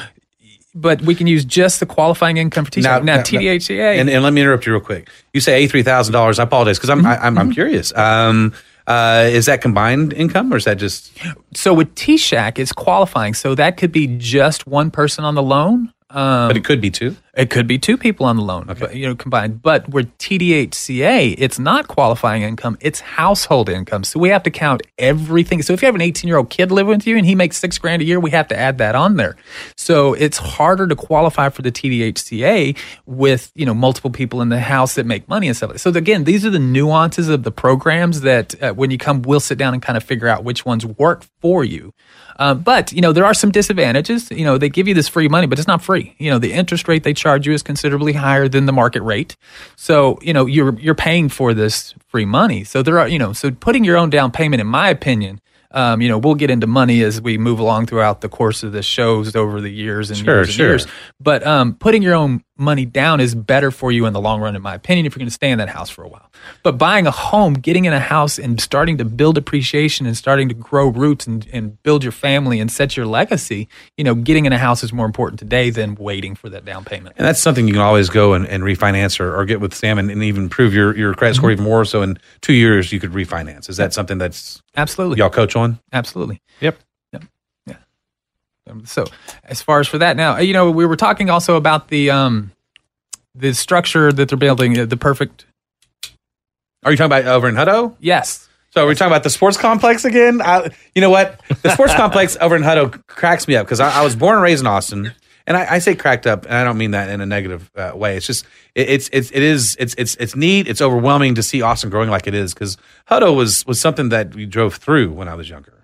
But we can use just the qualifying income for TSHAC. Now, now TDHCA. And, and let me interrupt you real quick. You say eighty three thousand dollars. I apologize because I'm I, I'm, I'm curious. Um, uh, is that combined income or is that just So with T-Shack, it's qualifying. So that could be just one person on the loan. Um, but it could be two. It could be two people on the loan, but, you know, combined. But with TDHCA, it's not qualifying income; it's household income. So we have to count everything. So if you have an 18-year-old kid living with you and he makes six grand a year, we have to add that on there. So it's harder to qualify for the TDHCA with you know multiple people in the house that make money and stuff. So again, these are the nuances of the programs that uh, when you come, we'll sit down and kind of figure out which ones work for you. Um, but you know there are some disadvantages. You know they give you this free money, but it's not free. You know the interest rate they charge you is considerably higher than the market rate. So you know you're you're paying for this free money. So there are you know so putting your own down payment, in my opinion. Um, you know, we'll get into money as we move along throughout the course of the shows over the years and Sure, years and sure. years. But um, putting your own money down is better for you in the long run, in my opinion, if you're going to stay in that house for a while. But buying a home, getting in a house and starting to build appreciation and starting to grow roots and, and build your family and set your legacy, you know, getting in a house is more important today than waiting for that down payment. And that's something you can always go and, and refinance or, or get with Sam and, and even improve your, your credit score mm-hmm. even more. So in two years, you could refinance. Is that something that's Absolutely. y'all coach on? Absolutely. Yep. Um, So, as far as for that, now you know we were talking also about the um, the structure that they're building, uh, the perfect. Are you talking about over in Hutto? Yes. So we're talking about the sports complex again. I, you know what? The sports <laughs> complex over in Hutto cracks me up because I, I was born and raised in Austin, and I, I say cracked up, and I don't mean that in a negative uh, way. It's just it, it's it's it is it's it's it's neat. It's overwhelming to see Austin growing like it is because Hutto was was something that we drove through when I was younger.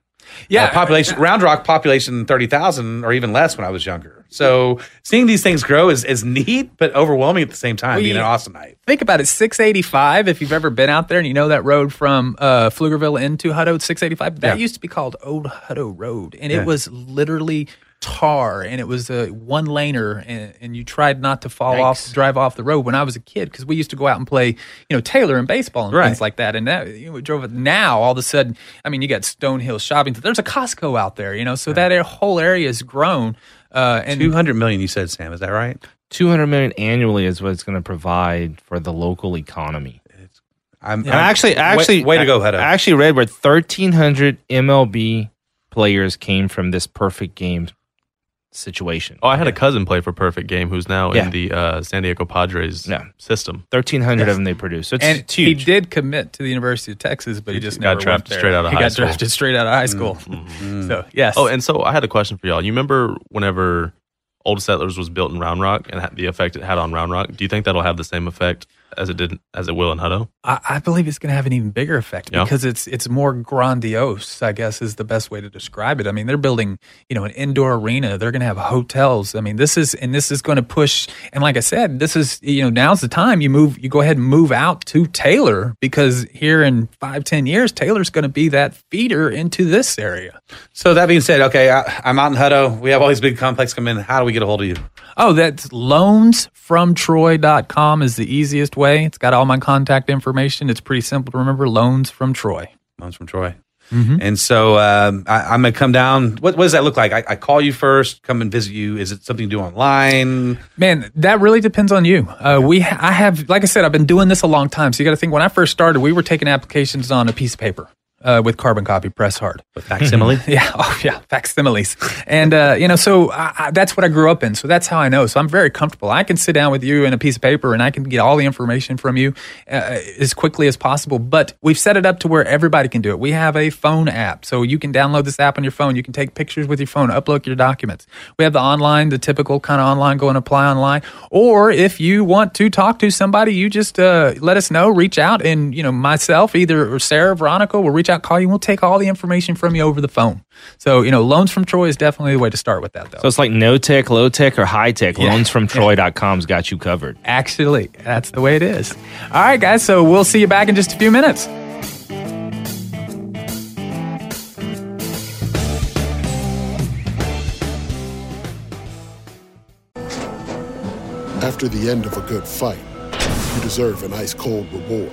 Yeah. Uh, population Round Rock population thirty thousand or even less when I was younger. So seeing these things grow is is neat but overwhelming at the same time. Well, being you- an Austinite. Think about it, 685. If you've ever been out there and you know that road from uh, Pflugerville into Hutto, 685, that Yeah. used to be called Old Hutto Road, and Yeah. it was literally tar, and it was a one laner, and, and you tried not to fall off, drive off the road. When I was a kid, because we used to go out and play, you know, Taylor and baseball and Right. things like that, and that you know, we drove it. Now all of a sudden, I mean, you got Stonehill Shopping. There's a Costco out there, you know, so that whole area has grown. Uh, and Two hundred million, you said, Sam. Is that right? 200 million annually is what it's going to provide for the local economy. I'm, And actually, actually, way, way to go, Hutto. I actually read where 1,300 MLB players came from this perfect game situation. Oh, I had a cousin play for Perfect Game who's now Yeah. in the uh, San Diego Padres Yeah. system. 1,300 of them they produced. So it's, and it's he did commit to the University of Texas, but he just got never drafted went there. straight out of he high got school. drafted straight out of high school. <laughs> So yes. Oh, and so I had a question for y'all. You remember whenever Old Settlers was built in Round Rock and the effect it had on Round Rock? Do you think that'll have the same effect as it did as it will in Hutto? I, I believe it's going to have an even bigger effect Yeah. because it's it's more grandiose. I guess is the best way to describe it. I mean, they're building you know an indoor arena. They're going to have hotels. I mean, this is and this is going to push. And like I said, this is you know now's the time you move. You go ahead and move out to Taylor because here in five ten years, Taylor's going to be that feeder into this area. So that being said, okay, I, I'm out in Hutto. We have all these big complex come in. How do we get a hold of you? Oh, that's loansfromtroy.com is the easiest way. It's got all my contact information. It's pretty simple to remember. Loans from Troy. Loans from Troy. And so um, I, I'm going to come down. What, what does that look like? I, I call you first, come and visit you. Is it something to do online? Man, that really depends on you. Uh, we, I have, like I said, I've been doing this a long time. So you got to think. When I first started, we were taking applications on a piece of paper uh, with carbon copy, press hard. With facsimile? <laughs> Yeah. Oh, yeah. Facsimiles. And, uh, you know, so I, I, that's what I grew up in. So that's how I know. So I'm very comfortable. I can sit down with you and a piece of paper and I can get all the information from you uh, as quickly as possible. But we've set it up to where everybody can do it. We have a phone app. So you can download this app on your phone. You can take pictures with your phone, upload your documents. We have the online, the typical kind of online, go and apply online. Or if you want to talk to somebody, you just uh, let us know, reach out, and, you know, myself, either or Sarah Veronica will reach out, call you, and we'll take all the information from you over the phone. So, you know, loans from Troy is definitely the way to start with that, though. So it's like no tech, low tech, or high tech. Yeah. Loansfromtroy.com's got you covered. Actually, that's the way it is. All right, guys. So we'll see you back in just a few minutes. After the end of a good fight, you deserve an ice cold reward.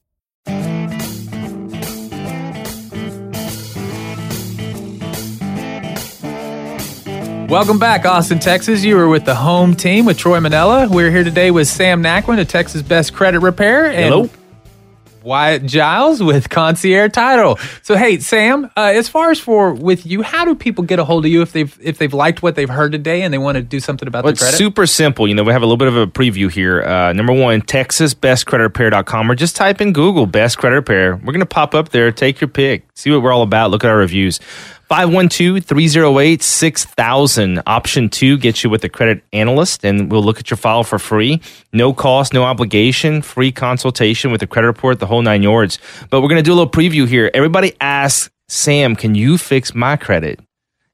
Welcome back, Austin, Texas. You are with the home team with Troy Manella. We're here today with Sam Naquin of Texas Best Credit Repair and Hello. Wyatt Giles with Concierge Title. So, hey, Sam, uh, as far as for with you, how do people get a hold of you if they've if they've liked what they've heard today and they want to do something about Well, their it's credit? super simple. You know, we have a little bit of a preview here. Uh, number one, TexasBestCreditRepair.com, or just type in Google Best Credit Repair. We're going to pop up there. Take your pick. See what we're all about. Look at our reviews. 512-308-6000. Option two gets you with a credit analyst, and we'll look at your file for free. No cost, no obligation, free consultation with a credit report, the whole nine yards. But we're going to do a little preview here. Everybody asks, Sam, can you fix my credit?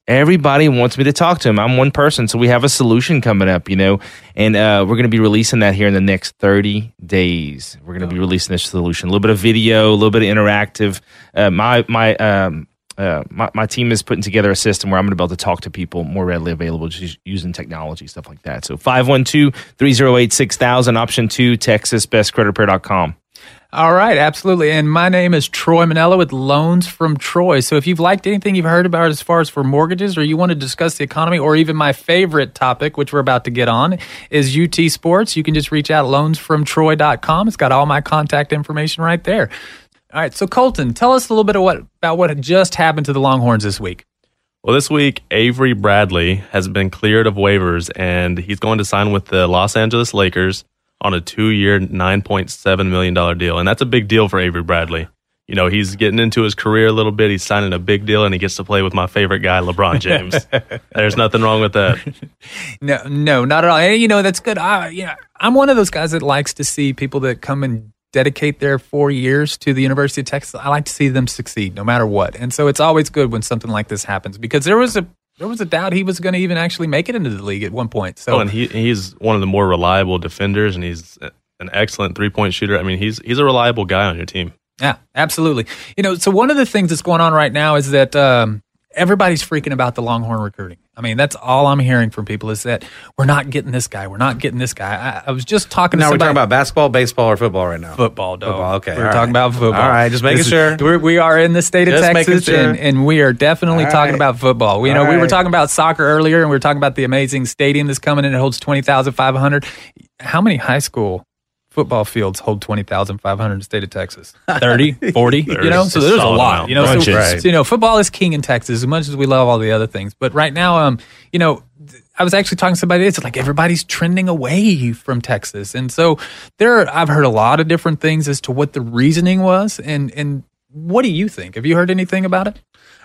Everybody wants me to talk to him. I'm one person, so we have a solution coming up, you know, and uh, we're going to be releasing that here in the next 30 days. We're going to be releasing this solution, a little bit of video, a little bit of interactive. Uh, my my um, uh, my, my team is putting together a system where I'm going to be able to talk to people more readily available, just using technology, stuff like that. So 512 308 6000, option two, TexasBestCreditRepair.com. All right, absolutely. And my name is Troy Manella with Loans from Troy. So if you've liked anything you've heard about as far as for mortgages, or you want to discuss the economy, or even my favorite topic, which we're about to get on, is UT Sports, you can just reach out loansfromtroy.com. It's got all my contact information right there. All right, so Colton, tell us a little bit of what, about what just happened to the Longhorns this week. Well, this week, Avery Bradley has been cleared of waivers, and he's going to sign with the Los Angeles Lakers on a two-year, nine point seven million dollar deal, and that's a big deal for Avery Bradley. You know, he's getting into his career a little bit. He's signing a big deal, and he gets to play with my favorite guy, LeBron <laughs> James. There's nothing wrong with that. No, no, not at all. And, you know, that's good. I, you know, I'm one of those guys that likes to see people that come and dedicate their four years to the University of Texas. I like to see them succeed no matter what. And so it's always good when something like this happens because there was a there was a doubt he was going to even actually make it into the league at one point. So oh, and he he's one of the more reliable defenders, and he's an excellent three point shooter. I mean, he's he's a reliable guy on your team. Yeah, absolutely. You know, so one of the things that's going on right now is that um, everybody's freaking about the Longhorn recruiting. I mean, that's all I'm hearing from people is that we're not getting this guy. We're not getting this guy. I, I was just talking. Now we're talking about basketball, baseball, or football right now. football, dog. Football, okay, We're all talking right. about football. All right, just making This is- sure. We're, we are in the state of Just Texas, sure. and, and we are definitely All talking right. about football. You know, All we were talking about soccer earlier, and we were talking about the amazing stadium that's coming in. It holds 20,500. How many high school football fields hold 20,500 in the state of Texas? 30, <laughs> 40, you know? So there's a lot, amount. you know? So, Right. so, you know, football is king in Texas as much as we love all the other things. But right now, um, you know, I was actually talking to somebody. It's like everybody's trending away from Texas, and so there. Are, I've heard a lot of different things as to what the reasoning was, and and what do you think? Have you heard anything about it?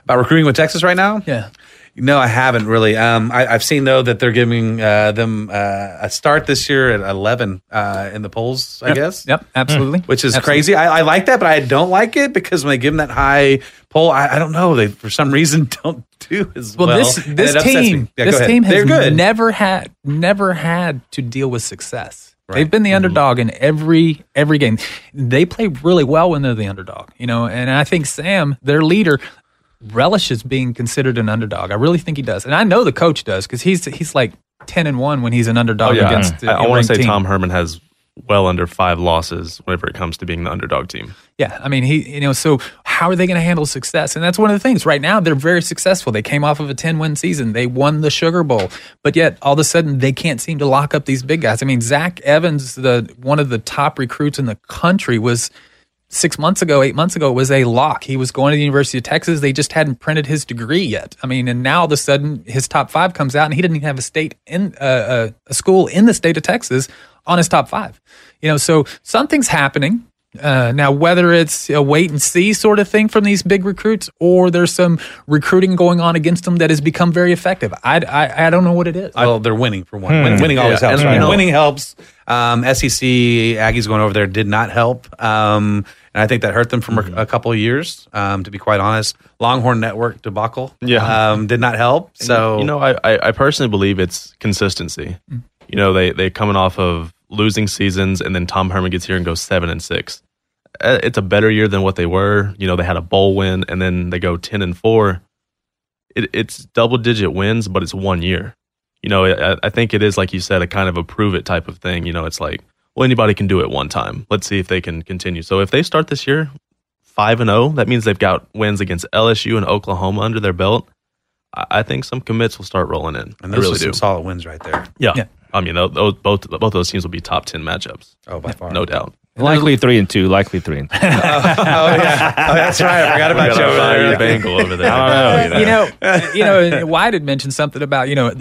About recruiting with Texas right now? Yeah. No, I haven't really. Um, I, I've seen though that they're giving uh, them uh, a start this year at eleven uh, in the polls. I guess. Yep. Absolutely. Which is Absolutely. crazy. I, I like that, but I don't like it because when they give them that high poll, I, I don't know. They for some reason <laughs> don't do as well. Well, this this it upsets me. team Yeah, this team has never had never had to deal with success. Right. They've been the underdog in every every game. They play really well when they're the underdog, you know. And I think Sam, their leader, relishes being considered an underdog. I really think he does, and I know the coach does because he's he's like ten and one when he's an underdog Oh yeah, against. I, I want to say team. Tom Herman has well under five losses whenever it comes to being the underdog team. Yeah, I mean, he, you know, so how are they going to handle success? And that's one of the things. Right now, they're very successful. They came off of a 10 win season, they won the Sugar Bowl, but yet all of a sudden they can't seem to lock up these big guys. I mean, Zach Evans, the one of the top recruits in the country, was six months ago, eight months ago, was a lock. He was going to the University of Texas. They just hadn't printed his degree yet. I mean, and now all of a sudden his top five comes out, and he didn't even have a state in uh, a, a school in the state of Texas on his top five. You know, so something's happening. Uh, now, whether it's a wait and see sort of thing from these big recruits, or there's some recruiting going on against them that has become very effective, I, I, I don't know what it is. Well, they're winning for one. Winning, winning always Yeah, helps, right? you winning helps. Um, SEC Aggies going over there did not help, um, and I think that hurt them for a, a couple of years. Um, to be quite honest, Longhorn Network debacle, Yeah. um, did not help. So you know, I, I, I personally believe it's consistency. You know, they they coming off of losing seasons, and then Tom Herman gets here and goes seven and six. Uh, It's a better year than what they were. You know, they had a bowl win, and then they go ten and four. It, it's double digit wins, but it's one year. You know, I, I think it is like you said, a kind of a prove it type of thing. You know, it's like, well, anybody can do it one time. Let's see if they can continue. So if they start this year five and zero, that means they've got wins against LSU and Oklahoma under their belt. I I think some commits will start rolling in. and I those really are some do. solid wins right there. Yeah. Yeah. I mean, those, those both both of those teams will be top ten matchups, Oh, by far, no doubt. Likely three and two. Likely three and two. <laughs> oh yeah, <laughs> oh, that's right. I forgot about We you got over a there. Bayou Bengal over there. I don't know, you know, <laughs> you know, Wyatt had mentioned something about you know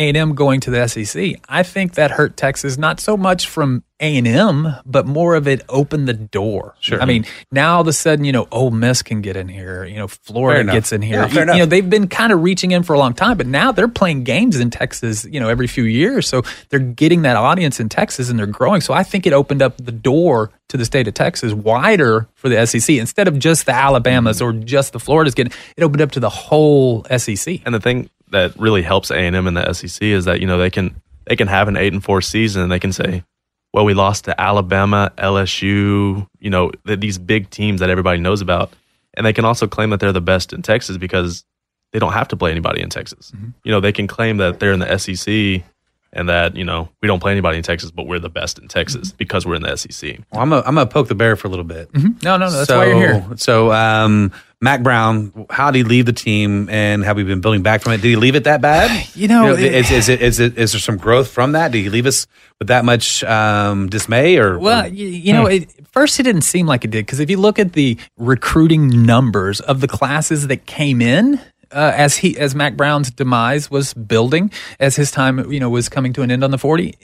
A and M going to the SEC. I think that hurt Texas not so much from A and M, but more of it opened the door. Sure. I mean, now all of a sudden, you know, Ole Miss can get in here. You know, Florida gets in here. Yeah, you, you know, they've been kind of reaching in for a long time, but now they're playing games in Texas. You know, every few years, so they're getting that audience in Texas and they're growing. So I think it opened up the door to the state of Texas wider for the SEC instead of just the Alabamas mm-hmm. or just the Floridas getting. It opened up to the whole SEC. And the thing that really helps A and M in the SEC is that you know they can they can have an eight and four season and they can say, well, we lost to Alabama, LSU, you know, th- these big teams that everybody knows about, and they can also claim that they're the best in Texas because they don't have to play anybody in Texas. Mm-hmm. You know, they can claim that they're in the SEC and that you know we don't play anybody in Texas, but we're the best in Texas mm-hmm. because we're in the SEC. Well, I'm gonna I'm gonna poke the bear for a little bit. Mm-hmm. No, no, no. That's so, why you're here. So, um, Mack Brown, how did he leave the team, and have we been building back from it? Did he leave it that bad? <sighs> You know, it- is, is it is it is there some growth from that? Did he leave us with that much um, dismay, or Well, or- you, you know, it, first it didn't seem like it did because if you look at the recruiting numbers of the classes that came in uh, as he as Mack Brown's demise was building, as his time you know was coming to an end on the forty,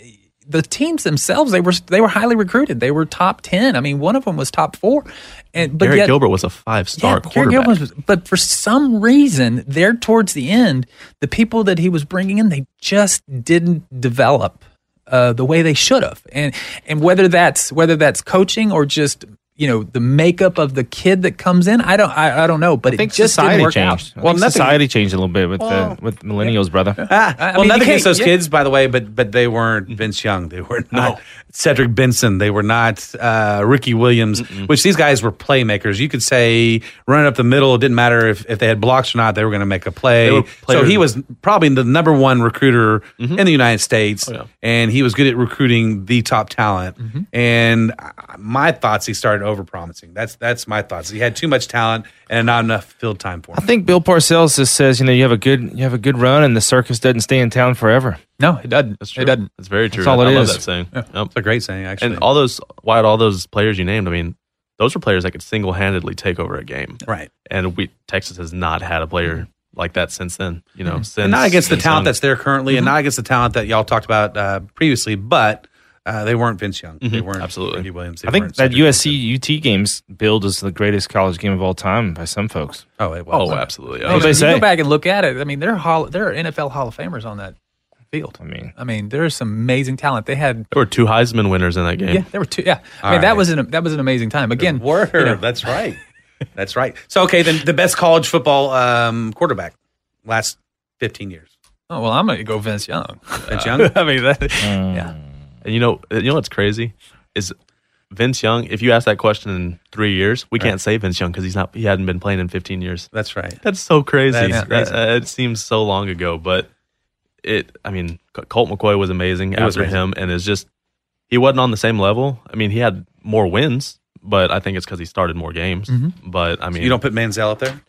the teams themselves they were they were highly recruited. They were top ten. I mean, one of them was top four, and but Garrett yet, Gilbert was a five star Garrett quarterback. Gilbert was- but for some reason, there towards the end, the people that he was bringing in, they just didn't develop uh, the way they should have. And and whether that's whether that's coaching or just you know the makeup of the kid that comes in, I don't I, I don't know. But I think it just society didn't work changed. out. I think society changed a little bit with the with millennials, brother. Ah, I well, mean, nothing you against those yeah. kids, by the way, but but they weren't Vince Young. They were <laughs> not Cedric Benson. They were not uh, Ricky Williams, which these guys were playmakers. You could say running up the middle, it didn't matter if, if they had blocks or not, they were going to make a play. So he was probably the number one recruiter in the United States, Oh, yeah. and he was good at recruiting the top talent. And uh, my thoughts, he started over promising. That's that's my thoughts. He had too much talent and not enough field time for him. I think Bill Parcells just says, you know, you have a good you have a good run, and the circus doesn't stay in town forever. No, it doesn't. That's true. It doesn't. That's very true. That's all I it love is. that saying. Yep. It's a great saying, actually. And all those, Wyatt, all those players you named, I mean, those were players that could single handedly take over a game. right. And we Texas has not had a player like that since then. You know, since and not against the talent Young. that's there currently, and not against the talent that y'all talked about uh, previously, but uh, they weren't Vince Young. They weren't Absolutely. Ricky Williams. They I think that Cedric USC UT games billed as the greatest college game of all time by some folks. Oh, it was. Oh, absolutely. What they you say. go back and look at it. I mean, there are hall, there are NFL Hall of Famers on that field. I mean, I mean, there's some amazing talent. They had There were two Heisman winners in that game. yeah, there were two. Yeah, I mean All that was an that was an amazing time. Again, Word. you know, That's right. <laughs> That's right. So, okay, then the best college football um, quarterback last 15 years. oh well, I'm going to go Vince Young. Vince Young? <laughs> I mean, that, yeah. And you know, you know what's crazy is Vince Young. If you ask that question in three years, we can't say Vince Young because he's not. He hadn't been playing in 15 years. That's right. That's so crazy. That's That- crazy. uh, it seems so long ago, but it. I mean, Colt McCoy was amazing was after amazing. him, and it's just he wasn't on the same level. I mean, he had more wins, but I think it's because he started more games. But I mean, You don't put Manziel up there?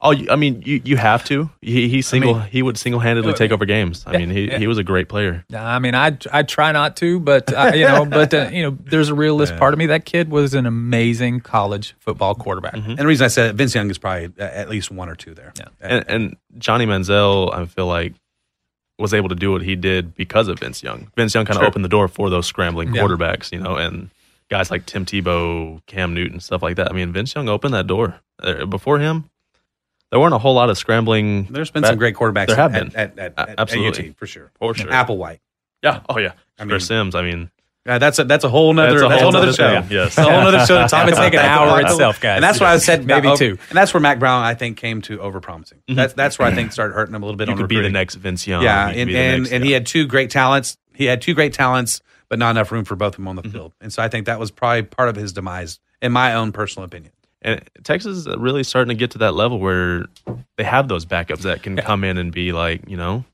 Oh, I mean, you, you have to. He, he single he would single handedly take over games. I mean, he, yeah. he was a great player. Nah, I mean, I I try not to, but I, you know, <laughs> but uh, you know, there's a realist part of me. That kid was an amazing college football quarterback. And the reason I said it, Vince Young is probably uh, at least one or two there. Yeah. And, and Johnny Manziel, I feel like, was able to do what he did because of Vince Young. Vince Young kind of Sure. opened the door for those scrambling Yeah. quarterbacks, you know, and guys like Tim Tebow, Cam Newton, stuff like that. I mean, Vince Young opened that door. Uh, Before him, there weren't a whole lot of scrambling. There's been back- some great quarterbacks There have at, been. at, at, A- at, absolutely. at UT, for sure. For sure. Applewhite. Yeah. Oh, yeah. I Chris mean- Sims. I mean, Yeah, that's a that's a whole nother That's a that's whole whole nother nother show. thing, yes. A whole nother show to <laughs> talk It would take an hour itself, guys. And that's why I said Maybe oh, two. And that's where Mack Brown I think came to overpromising. That's that's where I think started hurting him a little bit. you on could be the next Vince Young. Yeah, and and, next- and he had two great talents. He had two great talents, but not enough room for both of them on the Mm-hmm. field. And so I think that was probably part of his demise, in my own personal opinion. And Texas is really starting to get to that level where they have those backups that can come in and be like, you know,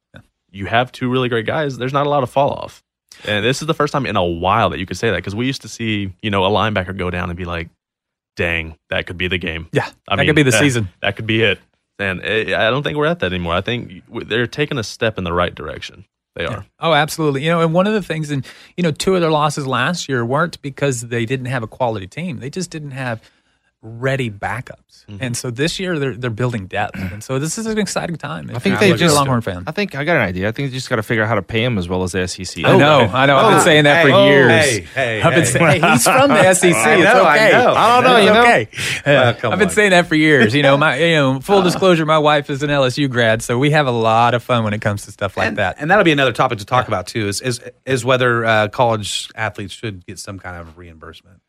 you have two really great guys. There's not a lot of fall off. And this is the first time in a while that you could say that because we used to see, you know, a linebacker go down and be like, dang, that could be the game. Yeah, I that could be the that- season. That could be it. And eh, I don't think we're at that anymore. I think they're taking a step in the right direction. They are. Oh, absolutely. You know, and one of the things, and you know, two of their losses last year weren't because they didn't have a quality team; they just didn't have ready backups. And so this year they're they're building depth, and so this is an exciting time. I think they you're a just. Longhorn fan. I think I got an idea. I think they just got to figure out how to pay him as well as the SEC. I know, I know. I've been saying that for hey, years. hey, hey, I've been hey. saying hey, <laughs> he's from the SEC. I it's know, I okay. know. I don't know, It's you know? okay. <laughs> Come I've been on. saying that for years. You know, my you know, full <laughs> disclosure, my wife is an LSU grad, so we have a lot of fun when it comes to stuff like and, that. And that'll be another topic to talk about too. Is is is whether uh, college athletes should get some kind of reimbursement.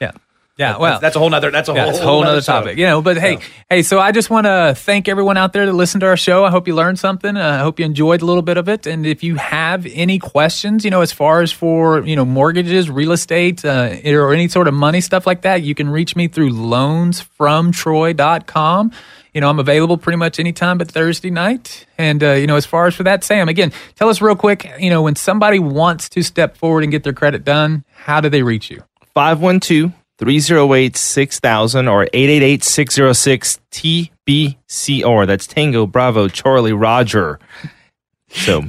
yeah, yeah. Well, Well, that's, that's a whole nother. That's a Yeah, whole, it's whole other show. topic, you know. But hey, hey, so I just want to thank everyone out there that listened to our show. I hope you learned something. Uh, I hope you enjoyed a little bit of it. And if you have any questions, you know, as far as for you know mortgages, real estate, uh, or any sort of money stuff like that, you can reach me through loansfromtroy.com. you know, I'm available pretty much anytime but Thursday night. And, uh, you know, as far as for that, Sam, again, tell us real quick, you know, when somebody wants to step forward and get their credit done, how do they reach you? 512 308 6000 or 888 606 TBCR. That's Tango, Bravo, Charlie, Roger. So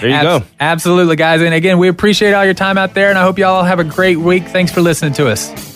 there you go. Absolutely, guys. And again, we appreciate all your time out there, and I hope you all have a great week. Thanks for listening to us.